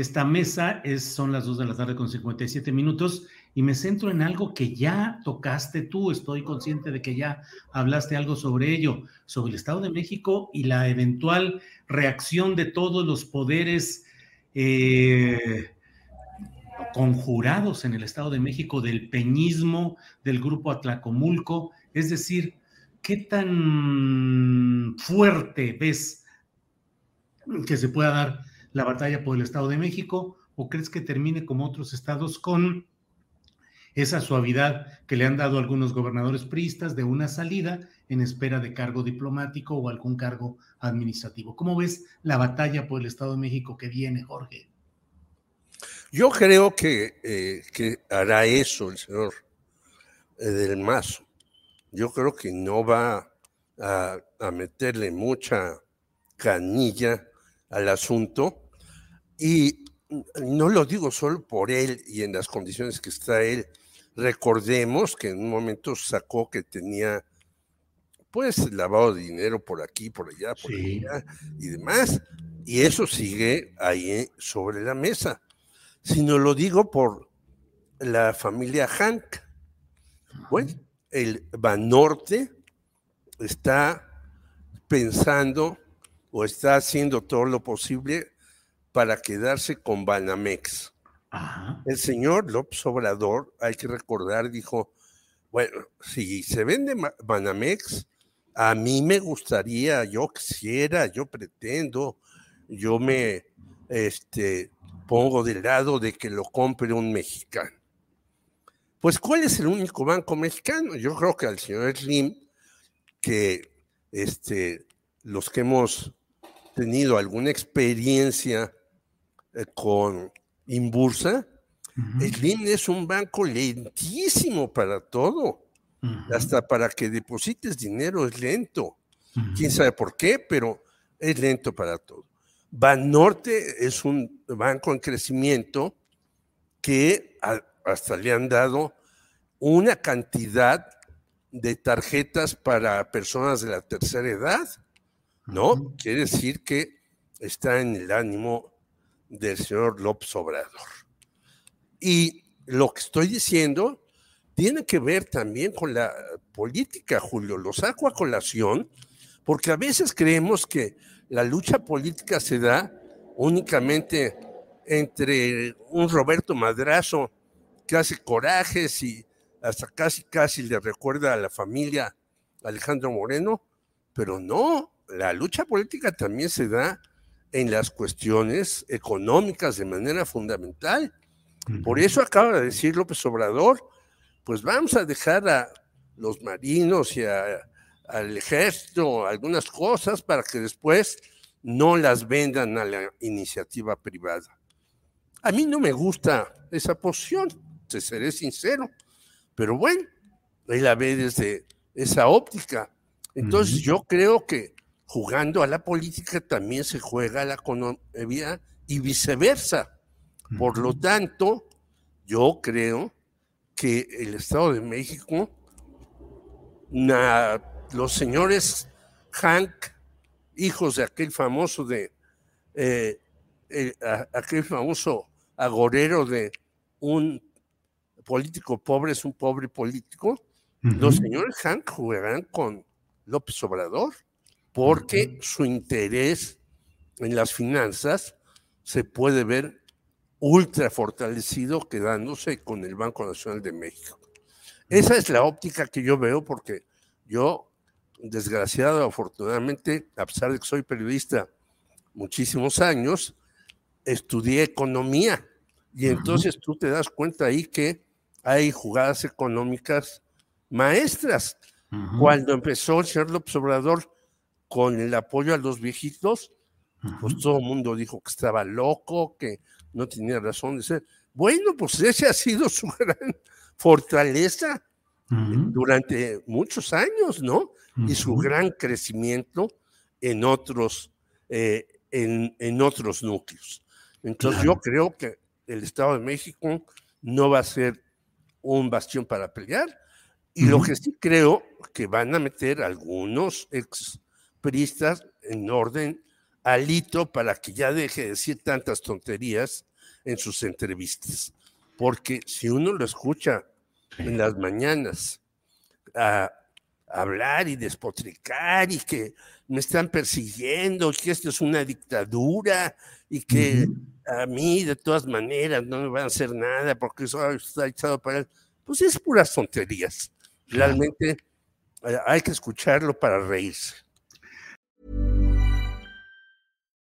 esta mesa. Es, son las 2 de la tarde con 57 minutos y me centro en algo que ya tocaste tú. Estoy consciente de que ya hablaste algo sobre ello, sobre el Estado de México y la eventual reacción de todos los poderes eh, conjurados en el Estado de México del peñismo, del grupo Atlacomulco. Es decir, ¿qué tan fuerte ves que se pueda dar la batalla por el Estado de México o crees que termine como otros estados con esa suavidad que le han dado algunos gobernadores priistas de una salida en espera de cargo diplomático o algún cargo administrativo? ¿Cómo ves la batalla por el Estado de México que viene, Jorge? Yo creo que, eh, que hará eso el señor eh, del Mazo. Yo creo que no va a, a meterle mucha canilla al asunto y no lo digo solo por él y en las condiciones que está él. Recordemos que en un momento sacó que tenía pues lavado de dinero por aquí, por allá, por allá y demás. Y eso sigue ahí sobre la mesa. Si no lo digo por la familia Hank. Bueno, el Banorte está pensando o está haciendo todo lo posible para quedarse con Banamex. El señor López Obrador, hay que recordar, dijo, bueno, si se vende Banamex, a mí me gustaría, yo quisiera, yo pretendo, yo me este, pongo del lado de que lo compre un mexicano. Pues, ¿cuál es el único banco mexicano? Yo creo que al señor Slim, que este, los que hemos tenido alguna experiencia eh, con Inbursa, el es un banco lentísimo para todo. Hasta para que deposites dinero es lento. Quién sabe por qué, pero es lento para todo. Banorte es un banco en crecimiento que hasta le han dado una cantidad de tarjetas para personas de la tercera edad, ¿no? Quiere decir que está en el ánimo del señor López Obrador. Y lo que estoy diciendo tiene que ver también con la política, Julio. Lo saco a colación porque a veces creemos que la lucha política se da únicamente entre un Roberto Madrazo que hace corajes y hasta casi casi le recuerda a la familia Alejandro Moreno, pero no, la lucha política también se da en las cuestiones económicas de manera fundamental. Por eso acaba de decir López Obrador, pues vamos a dejar a los marinos y al ejército algunas cosas para que después no las vendan a la iniciativa privada. A mí no me gusta esa posición, te seré sincero, pero bueno, él la ve desde esa óptica. Entonces yo creo que jugando a la política también se juega a la economía y viceversa. Por lo tanto, yo creo que el Estado de México, los señores Hank, hijos de aquel famoso de eh, aquel famoso agorero de un político pobre es un pobre político, los señores Hank jugarán con López Obrador porque su interés en las finanzas se puede ver ultra fortalecido quedándose con el Banco Nacional de México. Esa es la óptica que yo veo porque yo, desgraciado, afortunadamente, a pesar de que soy periodista muchísimos años, estudié economía. Y entonces tú te das cuenta ahí que hay jugadas económicas maestras. Cuando empezó el señor López Obrador con el apoyo a los viejitos, pues todo el mundo dijo que estaba loco, que no tenía razón de ser. Bueno, pues ese ha sido su gran fortaleza durante muchos años, ¿no? Y su gran crecimiento en otros, eh, en, otros núcleos. Entonces yo creo que el Estado de México no va a ser un bastión para pelear. Y lo que sí creo que van a meter algunos expristas en orden alito para que ya deje de decir tantas tonterías en sus entrevistas. Porque si uno lo escucha en las mañanas a hablar y despotricar y que me están persiguiendo, que esto es una dictadura y que a mí de todas maneras no me van a hacer nada porque eso está echado para él, pues es puras tonterías. Realmente eh, hay que escucharlo para reírse.